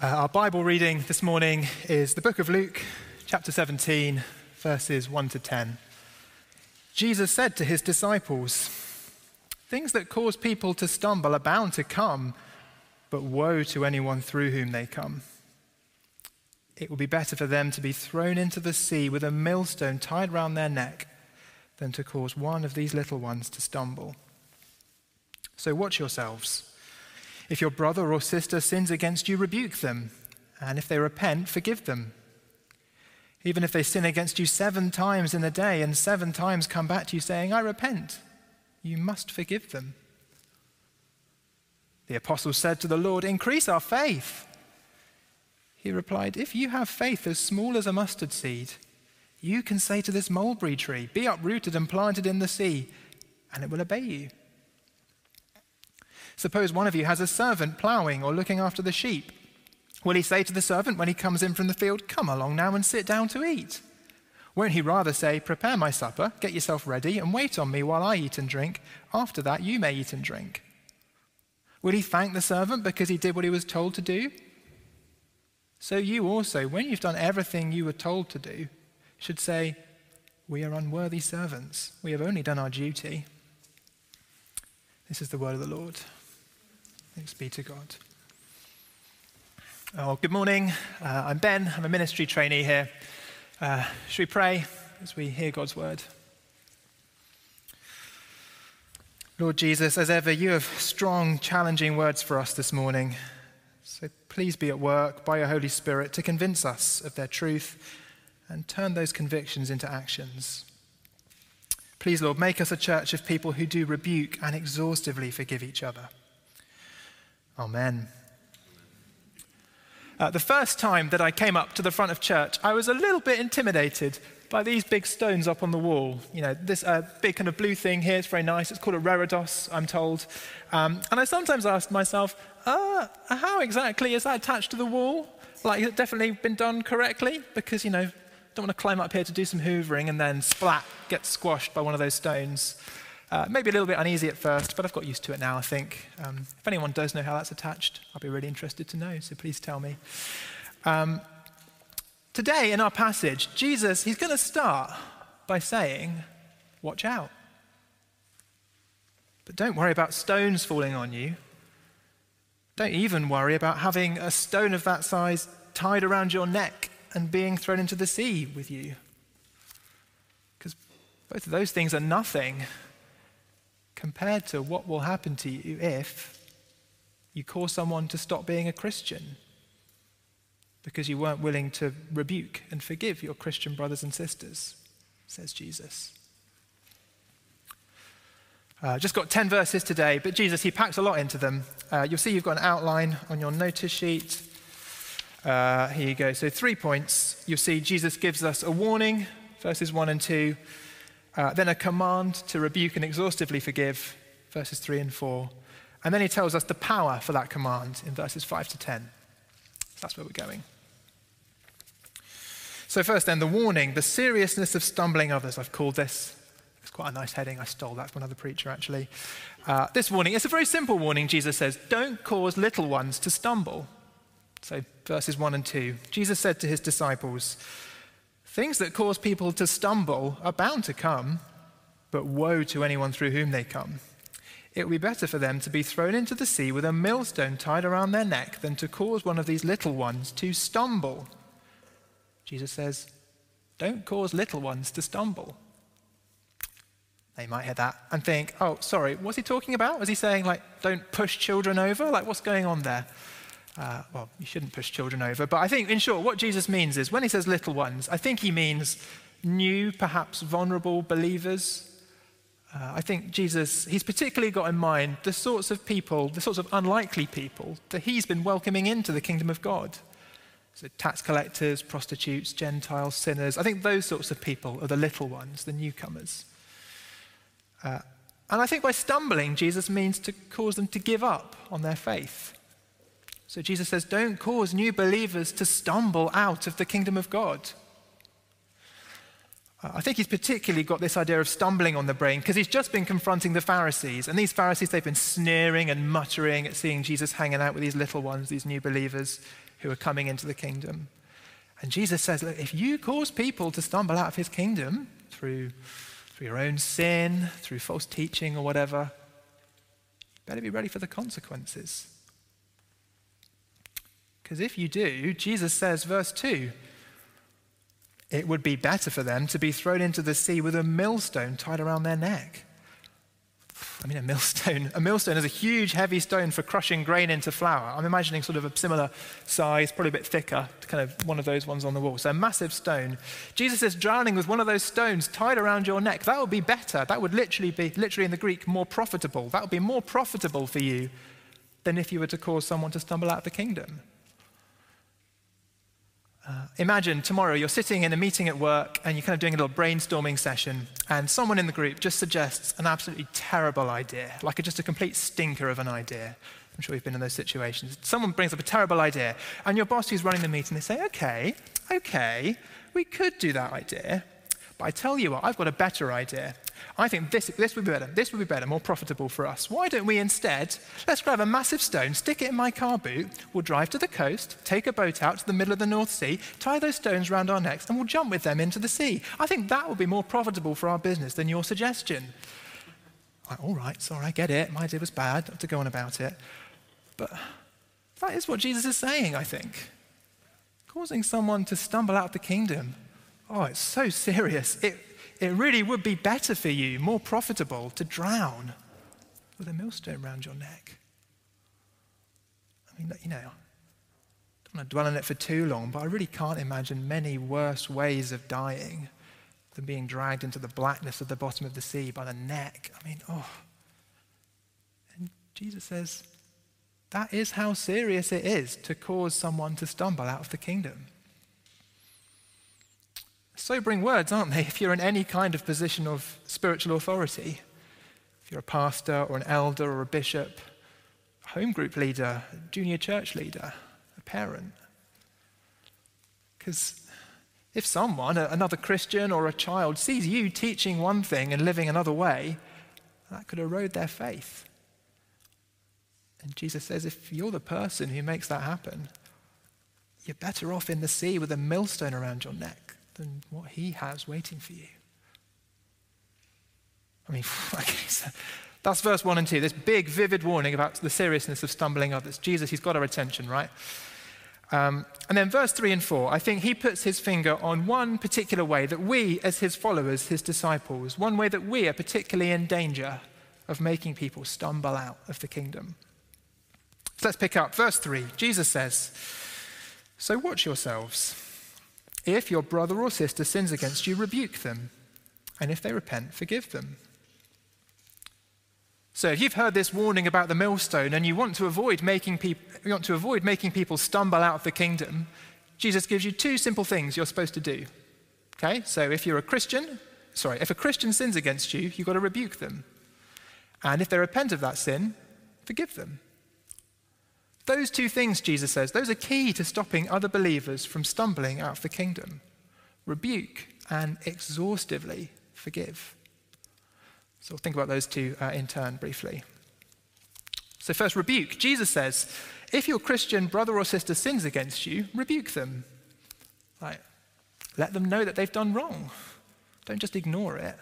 Uh, our Bible reading this morning is the book of Luke, chapter 17, verses 1 to 10. Jesus said to his disciples, Things that cause people to stumble are bound to come, but woe to anyone through whom they come. It will be better for them to be thrown into the sea with a millstone tied round their neck than to cause one of these little ones to stumble. So watch yourselves. If your brother or sister sins against you, rebuke them. And if they repent, forgive them. Even if they sin against you seven times in a day and seven times come back to you saying, I repent, you must forgive them. The apostle said to the Lord, Increase our faith. He replied, If you have faith as small as a mustard seed, you can say to this mulberry tree, Be uprooted and planted in the sea, and it will obey you. Suppose one of you has a servant ploughing or looking after the sheep. Will he say to the servant when he comes in from the field, Come along now and sit down to eat? Won't he rather say, Prepare my supper, get yourself ready, and wait on me while I eat and drink? After that, you may eat and drink. Will he thank the servant because he did what he was told to do? So you also, when you've done everything you were told to do, should say, We are unworthy servants. We have only done our duty. This is the word of the Lord. Thanks be to God. Oh, good morning. Uh, I'm Ben. I'm a ministry trainee here. Uh, should we pray as we hear God's word? Lord Jesus, as ever, you have strong, challenging words for us this morning. So please be at work by your Holy Spirit to convince us of their truth and turn those convictions into actions. Please, Lord, make us a church of people who do rebuke and exhaustively forgive each other. Amen. Uh, the first time that I came up to the front of church, I was a little bit intimidated by these big stones up on the wall. You know, this uh, big kind of blue thing here, it's very nice. It's called a reredos, I'm told. Um, and I sometimes ask myself, uh, how exactly is that attached to the wall? Like, has it definitely been done correctly? Because, you know, don't want to climb up here to do some hoovering and then splat, get squashed by one of those stones. Uh, maybe a little bit uneasy at first, but I've got used to it now, I think. Um, if anyone does know how that's attached, I'll be really interested to know, so please tell me. Um, today, in our passage, Jesus, he's going to start by saying, Watch out. But don't worry about stones falling on you. Don't even worry about having a stone of that size tied around your neck and being thrown into the sea with you. Because both of those things are nothing compared to what will happen to you if you cause someone to stop being a Christian because you weren't willing to rebuke and forgive your Christian brothers and sisters, says Jesus. Uh, just got 10 verses today, but Jesus, he packs a lot into them. Uh, you'll see you've got an outline on your notice sheet. Uh, here you go. So, three points. You'll see Jesus gives us a warning, verses 1 and 2. Uh, then a command to rebuke and exhaustively forgive, verses 3 and 4. And then he tells us the power for that command in verses 5 to 10. So That's where we're going. So, first, then, the warning, the seriousness of stumbling others. I've called this. It's quite a nice heading. I stole that from another preacher, actually. Uh, this warning, it's a very simple warning, Jesus says. Don't cause little ones to stumble. So, verses 1 and 2. Jesus said to his disciples, Things that cause people to stumble are bound to come, but woe to anyone through whom they come. It would be better for them to be thrown into the sea with a millstone tied around their neck than to cause one of these little ones to stumble. Jesus says, Don't cause little ones to stumble. They might hear that and think, Oh, sorry, what's he talking about? Was he saying, like, don't push children over? Like, what's going on there? Uh, well, you shouldn't push children over. But I think, in short, what Jesus means is when he says little ones, I think he means new, perhaps vulnerable believers. Uh, I think Jesus, he's particularly got in mind the sorts of people, the sorts of unlikely people that he's been welcoming into the kingdom of God. So, tax collectors, prostitutes, Gentiles, sinners. I think those sorts of people are the little ones, the newcomers. Uh, and I think by stumbling, Jesus means to cause them to give up on their faith. So Jesus says, don't cause new believers to stumble out of the kingdom of God. Uh, I think he's particularly got this idea of stumbling on the brain because he's just been confronting the Pharisees. And these Pharisees, they've been sneering and muttering at seeing Jesus hanging out with these little ones, these new believers who are coming into the kingdom. And Jesus says, Look, if you cause people to stumble out of his kingdom through, through your own sin, through false teaching or whatever, you better be ready for the consequences. Because if you do, Jesus says, verse 2, it would be better for them to be thrown into the sea with a millstone tied around their neck. I mean, a millstone. A millstone is a huge, heavy stone for crushing grain into flour. I'm imagining sort of a similar size, probably a bit thicker, kind of one of those ones on the wall. So a massive stone. Jesus is drowning with one of those stones tied around your neck. That would be better. That would literally be, literally in the Greek, more profitable. That would be more profitable for you than if you were to cause someone to stumble out of the kingdom. Uh, imagine tomorrow you're sitting in a meeting at work and you're kind of doing a little brainstorming session, and someone in the group just suggests an absolutely terrible idea, like a, just a complete stinker of an idea. I'm sure you've been in those situations. Someone brings up a terrible idea, and your boss who's running the meeting, they say, okay, okay, we could do that idea. But I tell you what, I've got a better idea. I think this, this would be better. This would be better, more profitable for us. Why don't we instead, let's grab a massive stone, stick it in my car boot, we'll drive to the coast, take a boat out to the middle of the North Sea, tie those stones around our necks, and we'll jump with them into the sea. I think that would be more profitable for our business than your suggestion. Like, All right, sorry, I get it. My idea was bad, not to go on about it. But that is what Jesus is saying, I think. Causing someone to stumble out of the kingdom Oh, it's so serious. It, it really would be better for you, more profitable, to drown with a millstone around your neck. I mean, you know, I don't want to dwell on it for too long, but I really can't imagine many worse ways of dying than being dragged into the blackness of the bottom of the sea by the neck. I mean, oh. And Jesus says, that is how serious it is to cause someone to stumble out of the kingdom. Sobering words, aren't they, if you're in any kind of position of spiritual authority? If you're a pastor or an elder or a bishop, a home group leader, a junior church leader, a parent. Because if someone, another Christian or a child, sees you teaching one thing and living another way, that could erode their faith. And Jesus says, if you're the person who makes that happen, you're better off in the sea with a millstone around your neck than what he has waiting for you. I mean, that's verse 1 and 2, this big, vivid warning about the seriousness of stumbling others. Jesus, he's got our attention, right? Um, and then verse 3 and 4, I think he puts his finger on one particular way that we, as his followers, his disciples, one way that we are particularly in danger of making people stumble out of the kingdom. So let's pick up verse 3. Jesus says, So watch yourselves. If your brother or sister sins against you, rebuke them. And if they repent, forgive them. So if you've heard this warning about the millstone and you want to avoid making, peop- you want to avoid making people stumble out of the kingdom, Jesus gives you two simple things you're supposed to do. Okay? So if you're a Christian, sorry, if a Christian sins against you, you've got to rebuke them. And if they repent of that sin, forgive them. Those two things, Jesus says, those are key to stopping other believers from stumbling out of the kingdom rebuke and exhaustively forgive. So we'll think about those two uh, in turn briefly. So, first, rebuke. Jesus says, if your Christian brother or sister sins against you, rebuke them. Right? Let them know that they've done wrong. Don't just ignore it.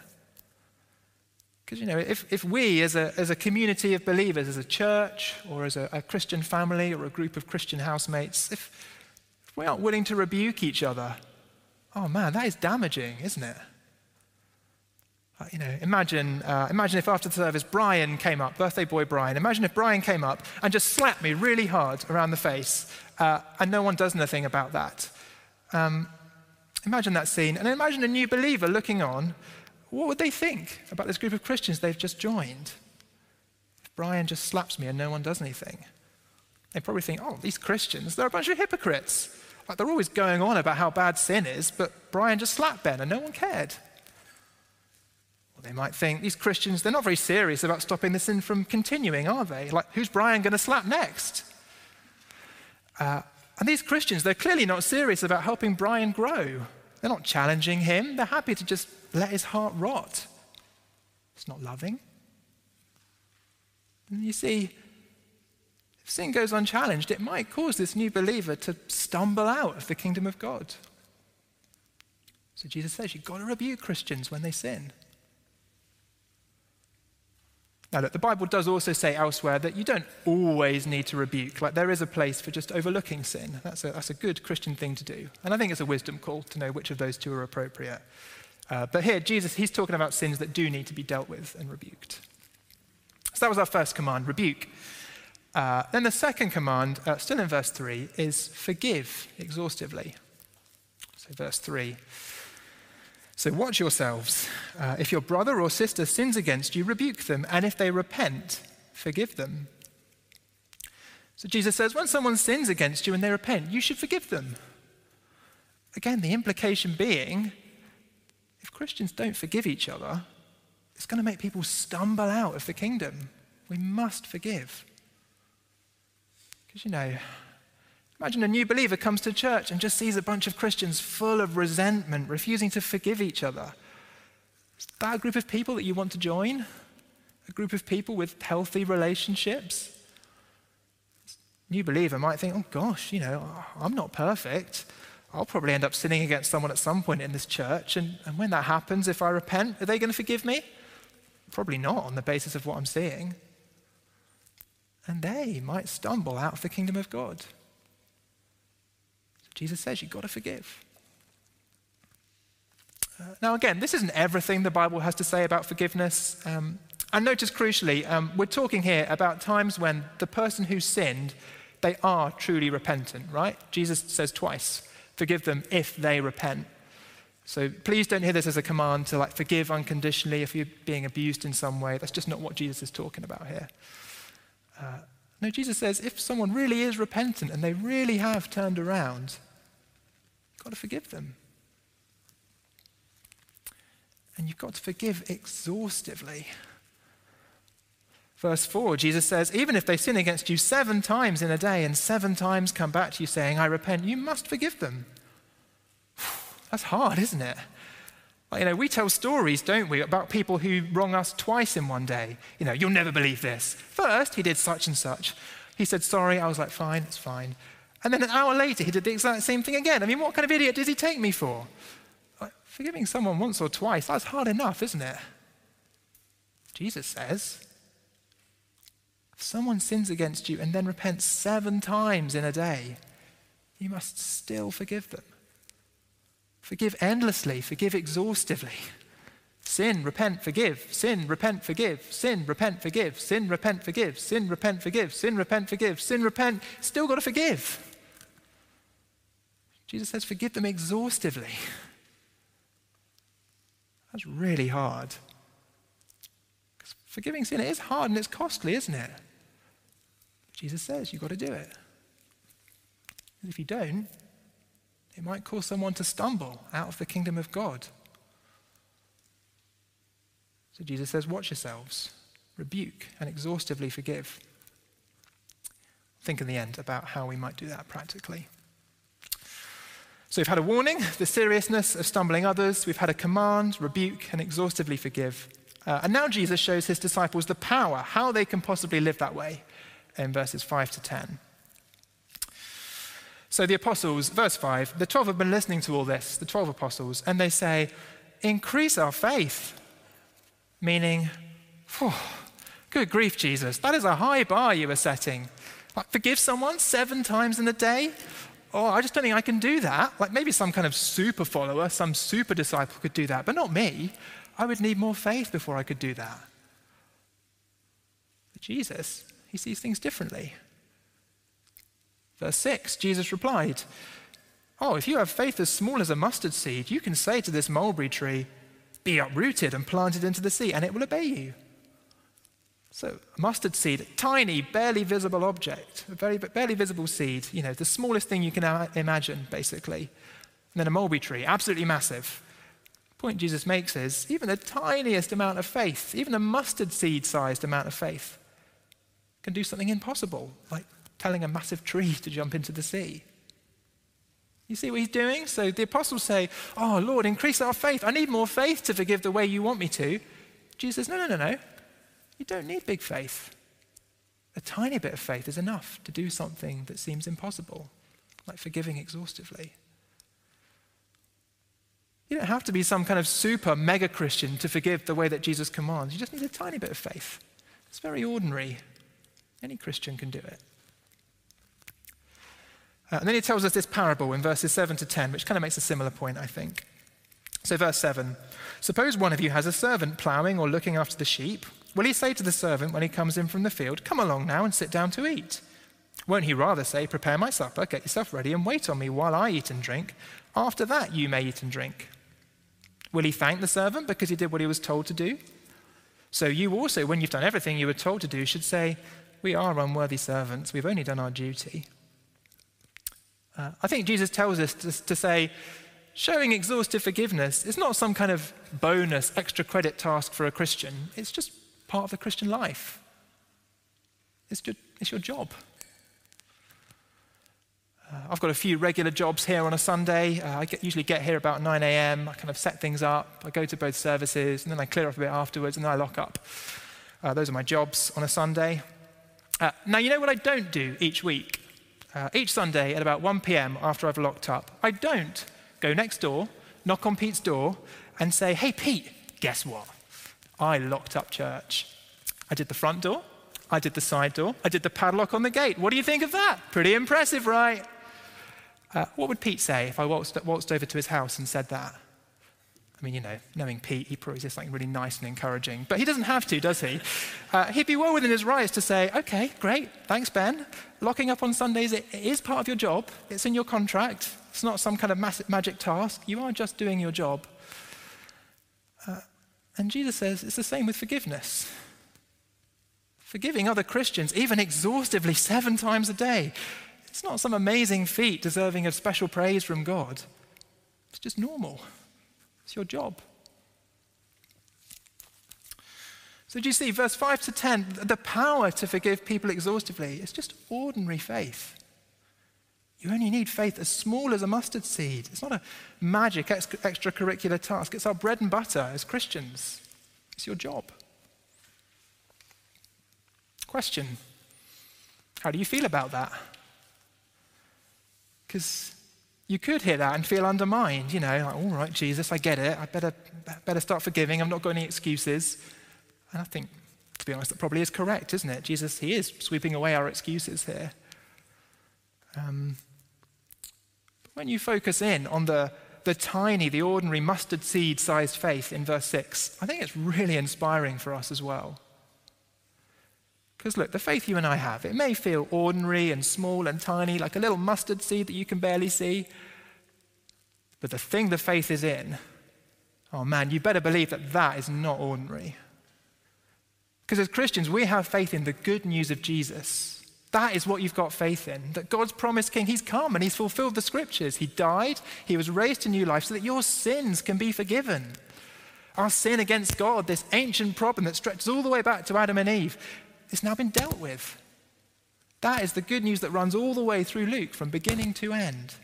Because, you know, if, if we as a, as a community of believers, as a church or as a, a Christian family or a group of Christian housemates, if, if we aren't willing to rebuke each other, oh man, that is damaging, isn't it? Uh, you know, imagine, uh, imagine if after the service Brian came up, birthday boy Brian, imagine if Brian came up and just slapped me really hard around the face uh, and no one does anything about that. Um, imagine that scene and imagine a new believer looking on what would they think about this group of Christians they've just joined? If Brian just slaps me and no one does anything, they probably think, oh, these Christians, they're a bunch of hypocrites. Like they're always going on about how bad sin is, but Brian just slapped Ben and no one cared. Or they might think, these Christians, they're not very serious about stopping the sin from continuing, are they? Like, who's Brian going to slap next? Uh, and these Christians, they're clearly not serious about helping Brian grow. They're not challenging him. They're happy to just let his heart rot. It's not loving. And you see, if sin goes unchallenged, it might cause this new believer to stumble out of the kingdom of God. So Jesus says you've got to rebuke Christians when they sin. Now, look, the Bible does also say elsewhere that you don't always need to rebuke. Like, there is a place for just overlooking sin. That's a, that's a good Christian thing to do. And I think it's a wisdom call to know which of those two are appropriate. Uh, but here, Jesus, he's talking about sins that do need to be dealt with and rebuked. So that was our first command rebuke. Uh, then the second command, uh, still in verse 3, is forgive exhaustively. So, verse 3. So watch yourselves. Uh, if your brother or sister sins against you, rebuke them, and if they repent, forgive them. So Jesus says, when someone sins against you and they repent, you should forgive them. Again, the implication being if Christians don't forgive each other, it's going to make people stumble out of the kingdom. We must forgive. Because, you know, Imagine a new believer comes to church and just sees a bunch of Christians full of resentment, refusing to forgive each other. Is that a group of people that you want to join? A group of people with healthy relationships? New believer might think, oh gosh, you know, I'm not perfect. I'll probably end up sinning against someone at some point in this church. And, and when that happens, if I repent, are they going to forgive me? Probably not on the basis of what I'm seeing. And they might stumble out of the kingdom of God. Jesus says you've got to forgive. Uh, now, again, this isn't everything the Bible has to say about forgiveness. Um, and notice crucially, um, we're talking here about times when the person who sinned, they are truly repentant, right? Jesus says twice, forgive them if they repent. So please don't hear this as a command to like forgive unconditionally if you're being abused in some way. That's just not what Jesus is talking about here. Uh, no, Jesus says if someone really is repentant and they really have turned around, got to forgive them. And you've got to forgive exhaustively. Verse 4, Jesus says, Even if they sin against you seven times in a day and seven times come back to you saying, I repent, you must forgive them. That's hard, isn't it? You know, we tell stories, don't we, about people who wrong us twice in one day. You know, you'll never believe this. First, he did such and such. He said, Sorry. I was like, Fine, it's fine. And then an hour later, he did the exact same thing again. I mean, what kind of idiot does he take me for? Forgiving someone once or twice, that's hard enough, isn't it? Jesus says, if someone sins against you and then repents seven times in a day, you must still forgive them. Forgive endlessly, forgive exhaustively. Sin, repent, forgive. Sin, repent, forgive. Sin, repent, forgive. Sin, repent, forgive. Sin, repent, forgive. Sin, repent, forgive. Sin, repent. Still got to forgive. Jesus says, forgive them exhaustively. That's really hard. Because forgiving sin is hard and it's costly, isn't it? Jesus says you've got to do it. And if you don't, it might cause someone to stumble out of the kingdom of God. So Jesus says, watch yourselves, rebuke, and exhaustively forgive. Think in the end about how we might do that practically. So we've had a warning, the seriousness of stumbling others. We've had a command, rebuke, and exhaustively forgive. Uh, and now Jesus shows his disciples the power, how they can possibly live that way in verses 5 to 10. So the apostles, verse 5, the 12 have been listening to all this, the 12 apostles, and they say, Increase our faith. Meaning, good grief, Jesus, that is a high bar you are setting. Like, forgive someone seven times in a day? oh, I just don't think I can do that. Like maybe some kind of super follower, some super disciple could do that, but not me. I would need more faith before I could do that. But Jesus, he sees things differently. Verse 6, Jesus replied, Oh, if you have faith as small as a mustard seed, you can say to this mulberry tree, Be uprooted and planted into the sea, and it will obey you. So, a mustard seed, tiny, barely visible object, a very barely visible seed, you know, the smallest thing you can imagine, basically. And then a mulberry tree, absolutely massive. The point Jesus makes is even the tiniest amount of faith, even a mustard seed sized amount of faith, can do something impossible, like telling a massive tree to jump into the sea. You see what he's doing? So the apostles say, Oh, Lord, increase our faith. I need more faith to forgive the way you want me to. Jesus says, No, no, no, no. You don't need big faith. A tiny bit of faith is enough to do something that seems impossible, like forgiving exhaustively. You don't have to be some kind of super mega Christian to forgive the way that Jesus commands. You just need a tiny bit of faith. It's very ordinary. Any Christian can do it. Uh, and then he tells us this parable in verses 7 to 10, which kind of makes a similar point, I think. So, verse 7 Suppose one of you has a servant ploughing or looking after the sheep. Will he say to the servant when he comes in from the field, Come along now and sit down to eat? Won't he rather say, Prepare my supper, get yourself ready, and wait on me while I eat and drink? After that, you may eat and drink. Will he thank the servant because he did what he was told to do? So you also, when you've done everything you were told to do, should say, We are unworthy servants. We've only done our duty. Uh, I think Jesus tells us to, to say, showing exhaustive forgiveness is not some kind of bonus, extra credit task for a Christian. It's just part of the Christian life. It's your, it's your job. Uh, I've got a few regular jobs here on a Sunday. Uh, I get, usually get here about 9 a.m. I kind of set things up. I go to both services, and then I clear up a bit afterwards, and then I lock up. Uh, those are my jobs on a Sunday. Uh, now, you know what I don't do each week? Uh, each Sunday at about 1 p.m. after I've locked up, I don't go next door, knock on Pete's door, and say, Hey, Pete, guess what? I locked up church. I did the front door, I did the side door, I did the padlock on the gate. What do you think of that? Pretty impressive, right? Uh, what would Pete say if I waltzed, waltzed, over to his house and said that? I mean, you know, knowing Pete, he probably says something really nice and encouraging. But he doesn't have to, does he? Uh, he'd be well within his rights to say, okay, great, thanks, Ben. Locking up on Sundays it is part of your job, it's in your contract. It's not some kind of massive magic task. You are just doing your job. Uh, and Jesus says it's the same with forgiveness. Forgiving other Christians, even exhaustively seven times a day, it's not some amazing feat deserving of special praise from God. It's just normal. It's your job. So, do you see, verse 5 to 10, the power to forgive people exhaustively is just ordinary faith. You only need faith as small as a mustard seed. It's not a magic extracurricular task, it's our bread and butter as Christians. It's your job. Question How do you feel about that? Because you could hear that and feel undermined, you know, like, all right, Jesus, I get it. I better, better start forgiving. I've not got any excuses. And I think, to be honest, that probably is correct, isn't it? Jesus, he is sweeping away our excuses here. Um, when you focus in on the, the tiny, the ordinary mustard seed sized faith in verse 6, I think it's really inspiring for us as well. Because look, the faith you and I have, it may feel ordinary and small and tiny, like a little mustard seed that you can barely see. But the thing the faith is in, oh man, you better believe that that is not ordinary. Because as Christians, we have faith in the good news of Jesus. That is what you've got faith in. That God's promised king, he's come and he's fulfilled the scriptures. He died, he was raised to new life so that your sins can be forgiven. Our sin against God, this ancient problem that stretches all the way back to Adam and Eve, it's now been dealt with. That is the good news that runs all the way through Luke from beginning to end.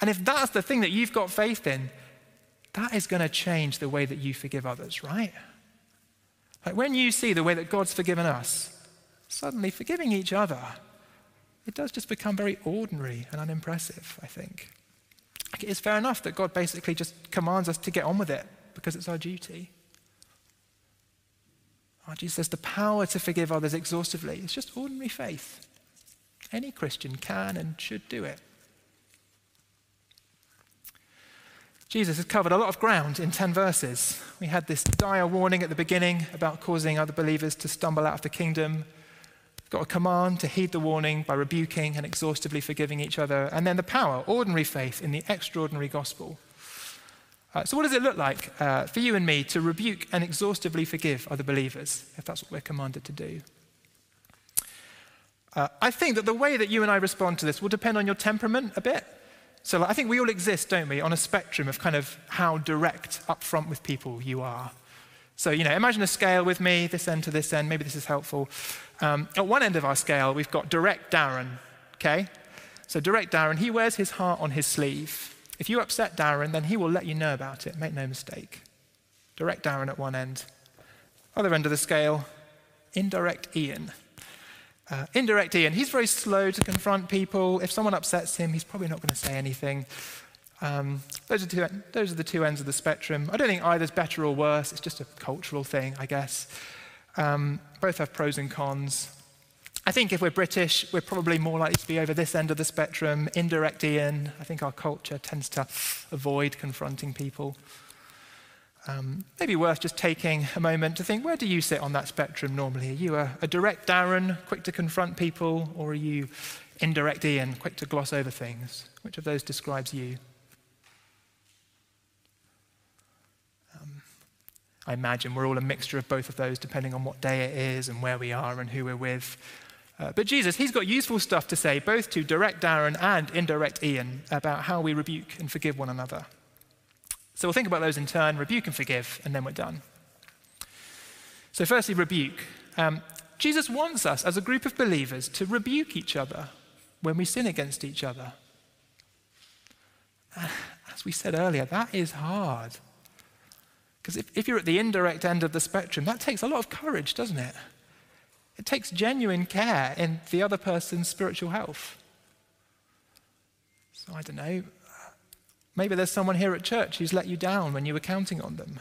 And if that's the thing that you've got faith in, that is going to change the way that you forgive others, right? Like when you see the way that God's forgiven us, suddenly forgiving each other, it does just become very ordinary and unimpressive, I think. Like it is fair enough that God basically just commands us to get on with it because it's our duty. Oh, Jesus says the power to forgive others exhaustively is just ordinary faith. Any Christian can and should do it. Jesus has covered a lot of ground in 10 verses. We had this dire warning at the beginning about causing other believers to stumble out of the kingdom. We've got a command to heed the warning by rebuking and exhaustively forgiving each other. And then the power, ordinary faith in the extraordinary gospel. Uh, so, what does it look like uh, for you and me to rebuke and exhaustively forgive other believers, if that's what we're commanded to do? Uh, I think that the way that you and I respond to this will depend on your temperament a bit. So, like, I think we all exist, don't we, on a spectrum of kind of how direct, upfront with people you are. So, you know, imagine a scale with me, this end to this end. Maybe this is helpful. Um, at one end of our scale, we've got direct Darren, okay? So direct Darren, he wears his heart on his sleeve. If you upset Darren, then he will let you know about it. Make no mistake. Direct Darren at one end. Other end of the scale, indirect Ian. Uh, indirect Ian, he's very slow to confront people. If someone upsets him, he's probably not going to say anything. Um, those, are two, those are the two ends of the spectrum. I don't think either's better or worse. It's just a cultural thing, I guess. Um, both have pros and cons. I think if we're British, we're probably more likely to be over this end of the spectrum, indirect Ian. I think our culture tends to avoid confronting people. Um, maybe worth just taking a moment to think where do you sit on that spectrum normally? Are you a, a direct Darren, quick to confront people, or are you indirect Ian, quick to gloss over things? Which of those describes you? Um, I imagine we're all a mixture of both of those depending on what day it is and where we are and who we're with. Uh, but Jesus, he's got useful stuff to say, both to direct Darren and indirect Ian, about how we rebuke and forgive one another. So we'll think about those in turn rebuke and forgive, and then we're done. So, firstly, rebuke. Um, Jesus wants us as a group of believers to rebuke each other when we sin against each other. As we said earlier, that is hard. Because if, if you're at the indirect end of the spectrum, that takes a lot of courage, doesn't it? It takes genuine care in the other person's spiritual health. So I don't know. Maybe there's someone here at church who's let you down when you were counting on them.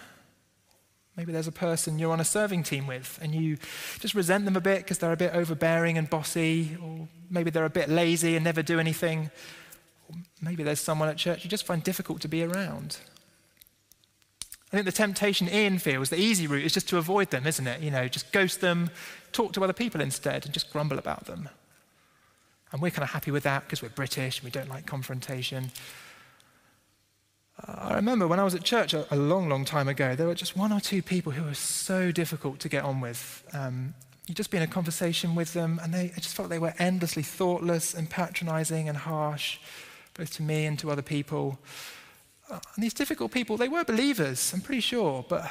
Maybe there's a person you're on a serving team with and you just resent them a bit because they're a bit overbearing and bossy, or maybe they're a bit lazy and never do anything. Or maybe there's someone at church you just find difficult to be around. I think the temptation Ian feels, the easy route, is just to avoid them, isn't it? You know, just ghost them, talk to other people instead, and just grumble about them. And we're kind of happy with that because we're British and we don't like confrontation. I remember when I was at church a, long, long time ago, there were just one or two people who were so difficult to get on with. Um, you'd just be in a conversation with them, and they, I just felt they were endlessly thoughtless and patronizing and harsh, both to me and to other people. And these difficult people, they were believers, I'm pretty sure, but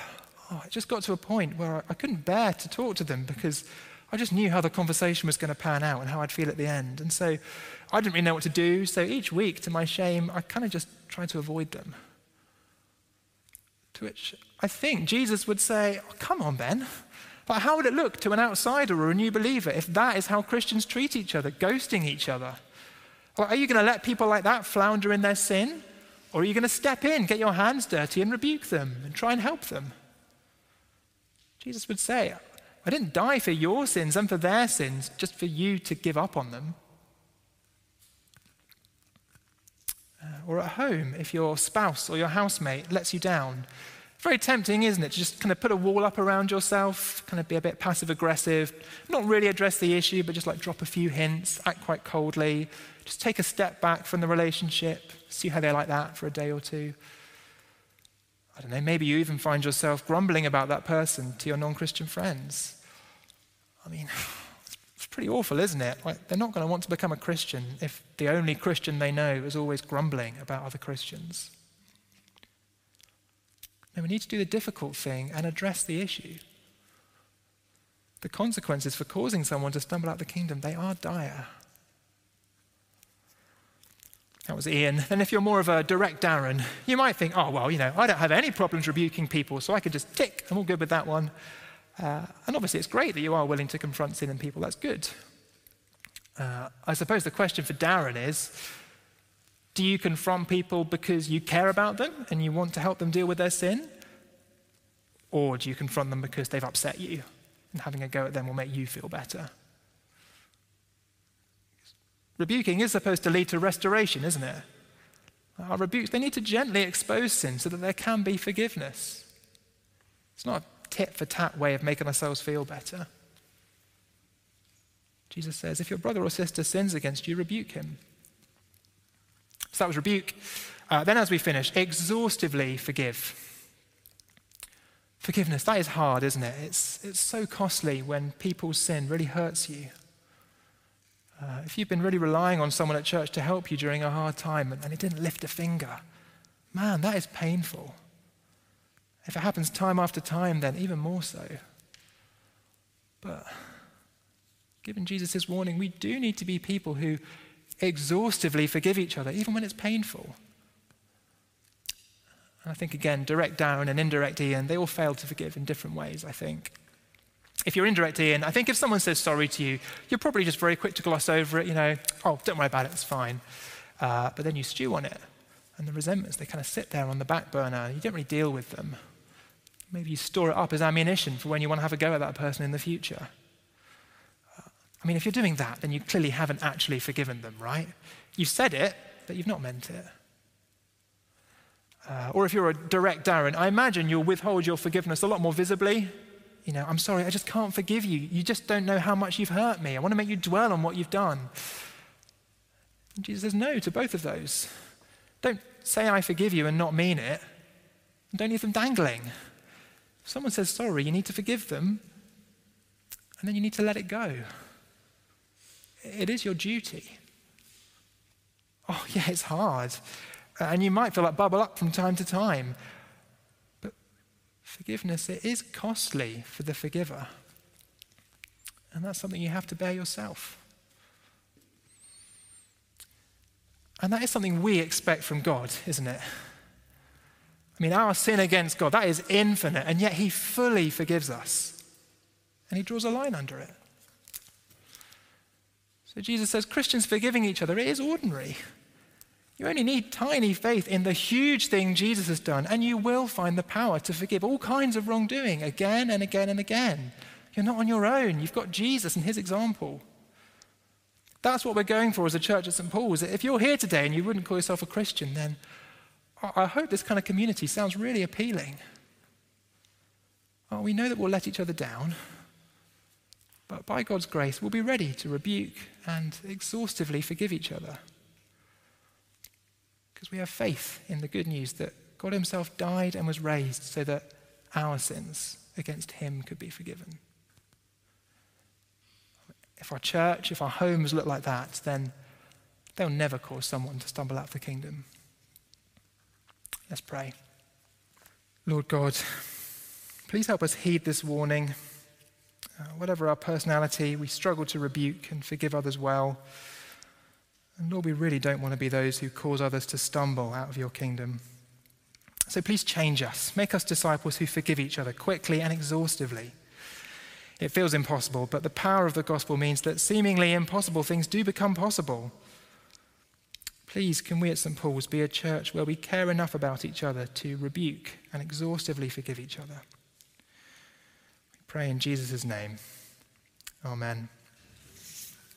oh, it just got to a point where I, I couldn't bear to talk to them because I just knew how the conversation was going to pan out and how I'd feel at the end. And so I didn't really know what to do. So each week, to my shame, I kind of just tried to avoid them. To which I think Jesus would say, oh, Come on, Ben. But how would it look to an outsider or a new believer if that is how Christians treat each other, ghosting each other? are you going to let people like that flounder in their sin? Or are you going to step in, get your hands dirty, and rebuke them and try and help them? Jesus would say, I didn't die for your sins and for their sins, just for you to give up on them. Uh, or at home, if your spouse or your housemate lets you down, very tempting, isn't it, to just kind of put a wall up around yourself, kind of be a bit passive aggressive, not really address the issue, but just like drop a few hints, act quite coldly, just take a step back from the relationship, see how they're like that for a day or two. I don't know, maybe you even find yourself grumbling about that person to your non Christian friends. I mean, it's pretty awful, isn't it? Like, they're not going to want to become a Christian if the only Christian they know is always grumbling about other Christians. No, we need to do the difficult thing and address the issue. The consequences for causing someone to stumble out of the kingdom, they are dire. That was Ian. And if you're more of a direct Darren, you might think, oh, well, you know, I don't have any problems rebuking people, so I could just tick, I'm all good with that one. Uh, and obviously, it's great that you are willing to confront sin in people. That's good. Uh, I suppose the question for Darren is do you confront people because you care about them and you want to help them deal with their sin? Or do you confront them because they've upset you and having a go at them will make you feel better? Rebuking is supposed to lead to restoration, isn't it? Our rebukes, they need to gently expose sin so that there can be forgiveness. It's not a tit for tat way of making ourselves feel better. Jesus says, if your brother or sister sins against you, rebuke him. So that was rebuke. Uh, then, as we finish, exhaustively forgive. Forgiveness, that is hard, isn't it? It's, it's so costly when people's sin really hurts you. Uh, if you've been really relying on someone at church to help you during a hard time and, and it didn't lift a finger, man, that is painful. If it happens time after time, then even more so. But given Jesus' warning, we do need to be people who exhaustively forgive each other, even when it's painful. And I think, again, direct Darren and indirect Ian, they all failed to forgive in different ways, I think. If you're indirect Ian, I think if someone says sorry to you, you're probably just very quick to gloss over it, you know, oh, don't worry about it, it's fine. Uh, but then you stew on it. And the resentments, they kind of sit there on the back burner. You don't really deal with them. Maybe you store it up as ammunition for when you want to have a go at that person in the future. Uh, I mean, if you're doing that, then you clearly haven't actually forgiven them, right? You've said it, but you've not meant it. Uh, or if you're a direct Darren, I imagine you'll withhold your forgiveness a lot more visibly. You know, I'm sorry, I just can't forgive you. You just don't know how much you've hurt me. I want to make you dwell on what you've done. And Jesus says no to both of those. Don't say I forgive you and not mean it. Don't leave them dangling. If someone says sorry, you need to forgive them, and then you need to let it go. It is your duty. Oh, yeah, it's hard. And you might feel like bubble up from time to time. Forgiveness, it is costly for the forgiver. And that's something you have to bear yourself. And that is something we expect from God, isn't it? I mean, our sin against God, that is infinite, and yet He fully forgives us. And He draws a line under it. So Jesus says Christians forgiving each other, it is ordinary. You only need tiny faith in the huge thing Jesus has done, and you will find the power to forgive all kinds of wrongdoing again and again and again. You're not on your own. You've got Jesus and his example. That's what we're going for as a church at St. Paul's. If you're here today and you wouldn't call yourself a Christian, then I hope this kind of community sounds really appealing. Well, we know that we'll let each other down, but by God's grace, we'll be ready to rebuke and exhaustively forgive each other. Because we have faith in the good news that God Himself died and was raised so that our sins against Him could be forgiven. If our church, if our homes look like that, then they'll never cause someone to stumble out of the kingdom. Let's pray. Lord God, please help us heed this warning. Uh, whatever our personality, we struggle to rebuke and forgive others well. And Lord, we really don't want to be those who cause others to stumble out of your kingdom. So please change us. Make us disciples who forgive each other quickly and exhaustively. It feels impossible, but the power of the gospel means that seemingly impossible things do become possible. Please, can we at St. Paul's be a church where we care enough about each other to rebuke and exhaustively forgive each other? We pray in Jesus' name. Amen.